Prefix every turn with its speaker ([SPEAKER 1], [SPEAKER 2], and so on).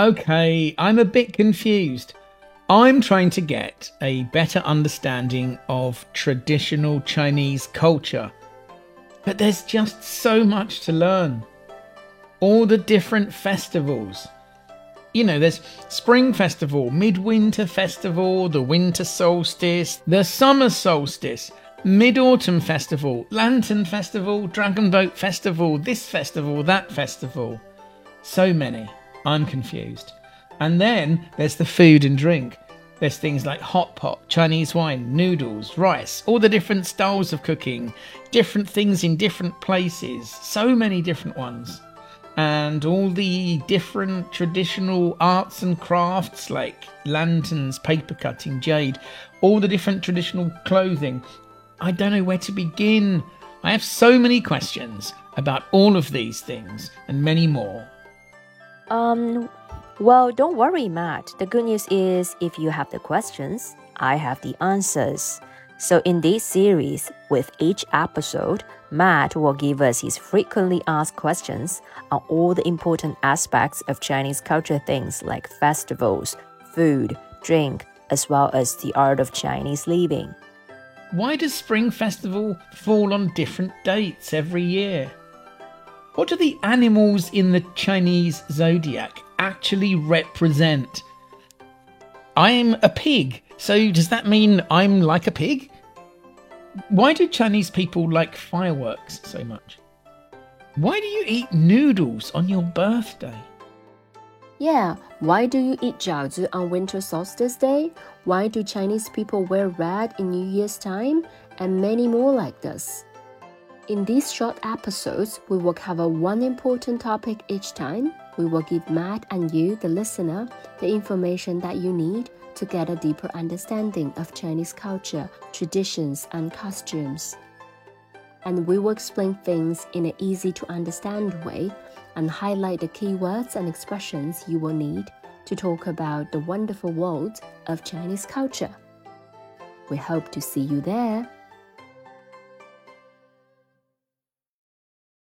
[SPEAKER 1] Okay, I'm a bit confused. I'm trying to get a better understanding of traditional Chinese culture. But there's just so much to learn. All the different festivals. You know, there's Spring Festival, Midwinter Festival, the Winter Solstice, the Summer Solstice, Mid Autumn Festival, Lantern Festival, Dragon Boat Festival, this festival, that festival. So many. I'm confused. And then there's the food and drink. There's things like hot pot, Chinese wine, noodles, rice, all the different styles of cooking, different things in different places, so many different ones. And all the different traditional arts and crafts like lanterns, paper cutting, jade, all the different traditional clothing. I don't know where to begin. I have so many questions about all of these things and many more.
[SPEAKER 2] Um, well, don't worry, Mat. The good news is if you have the questions, I have the answers. So, in this series, with each episode, Mat will give us his frequently asked questions on all the important aspects of Chinese culture things like festivals, food, drink, as well as the art of Chinese living.
[SPEAKER 1] Why does Spring Festival fall on different dates every year? What do the animals in the Chinese zodiac actually represent? I'm a pig, so does that mean I'm like a pig? Why do Chinese people like fireworks so much? Why do you eat noodles on your birthday?
[SPEAKER 2] Yeah, why do you eat jiaozi on winter solstice day? Why do Chinese people wear red in New Year's time? And many more like this. In these short episodes, we will cover one important topic each time. We will give Mat and you, the listener, the information that you need to get a deeper understanding of Chinese culture, traditions, and costumes. And we will explain things in an easy to understand way and highlight the keywords and expressions you will need to talk about the wonderful world of Chinese culture. We hope to see you there.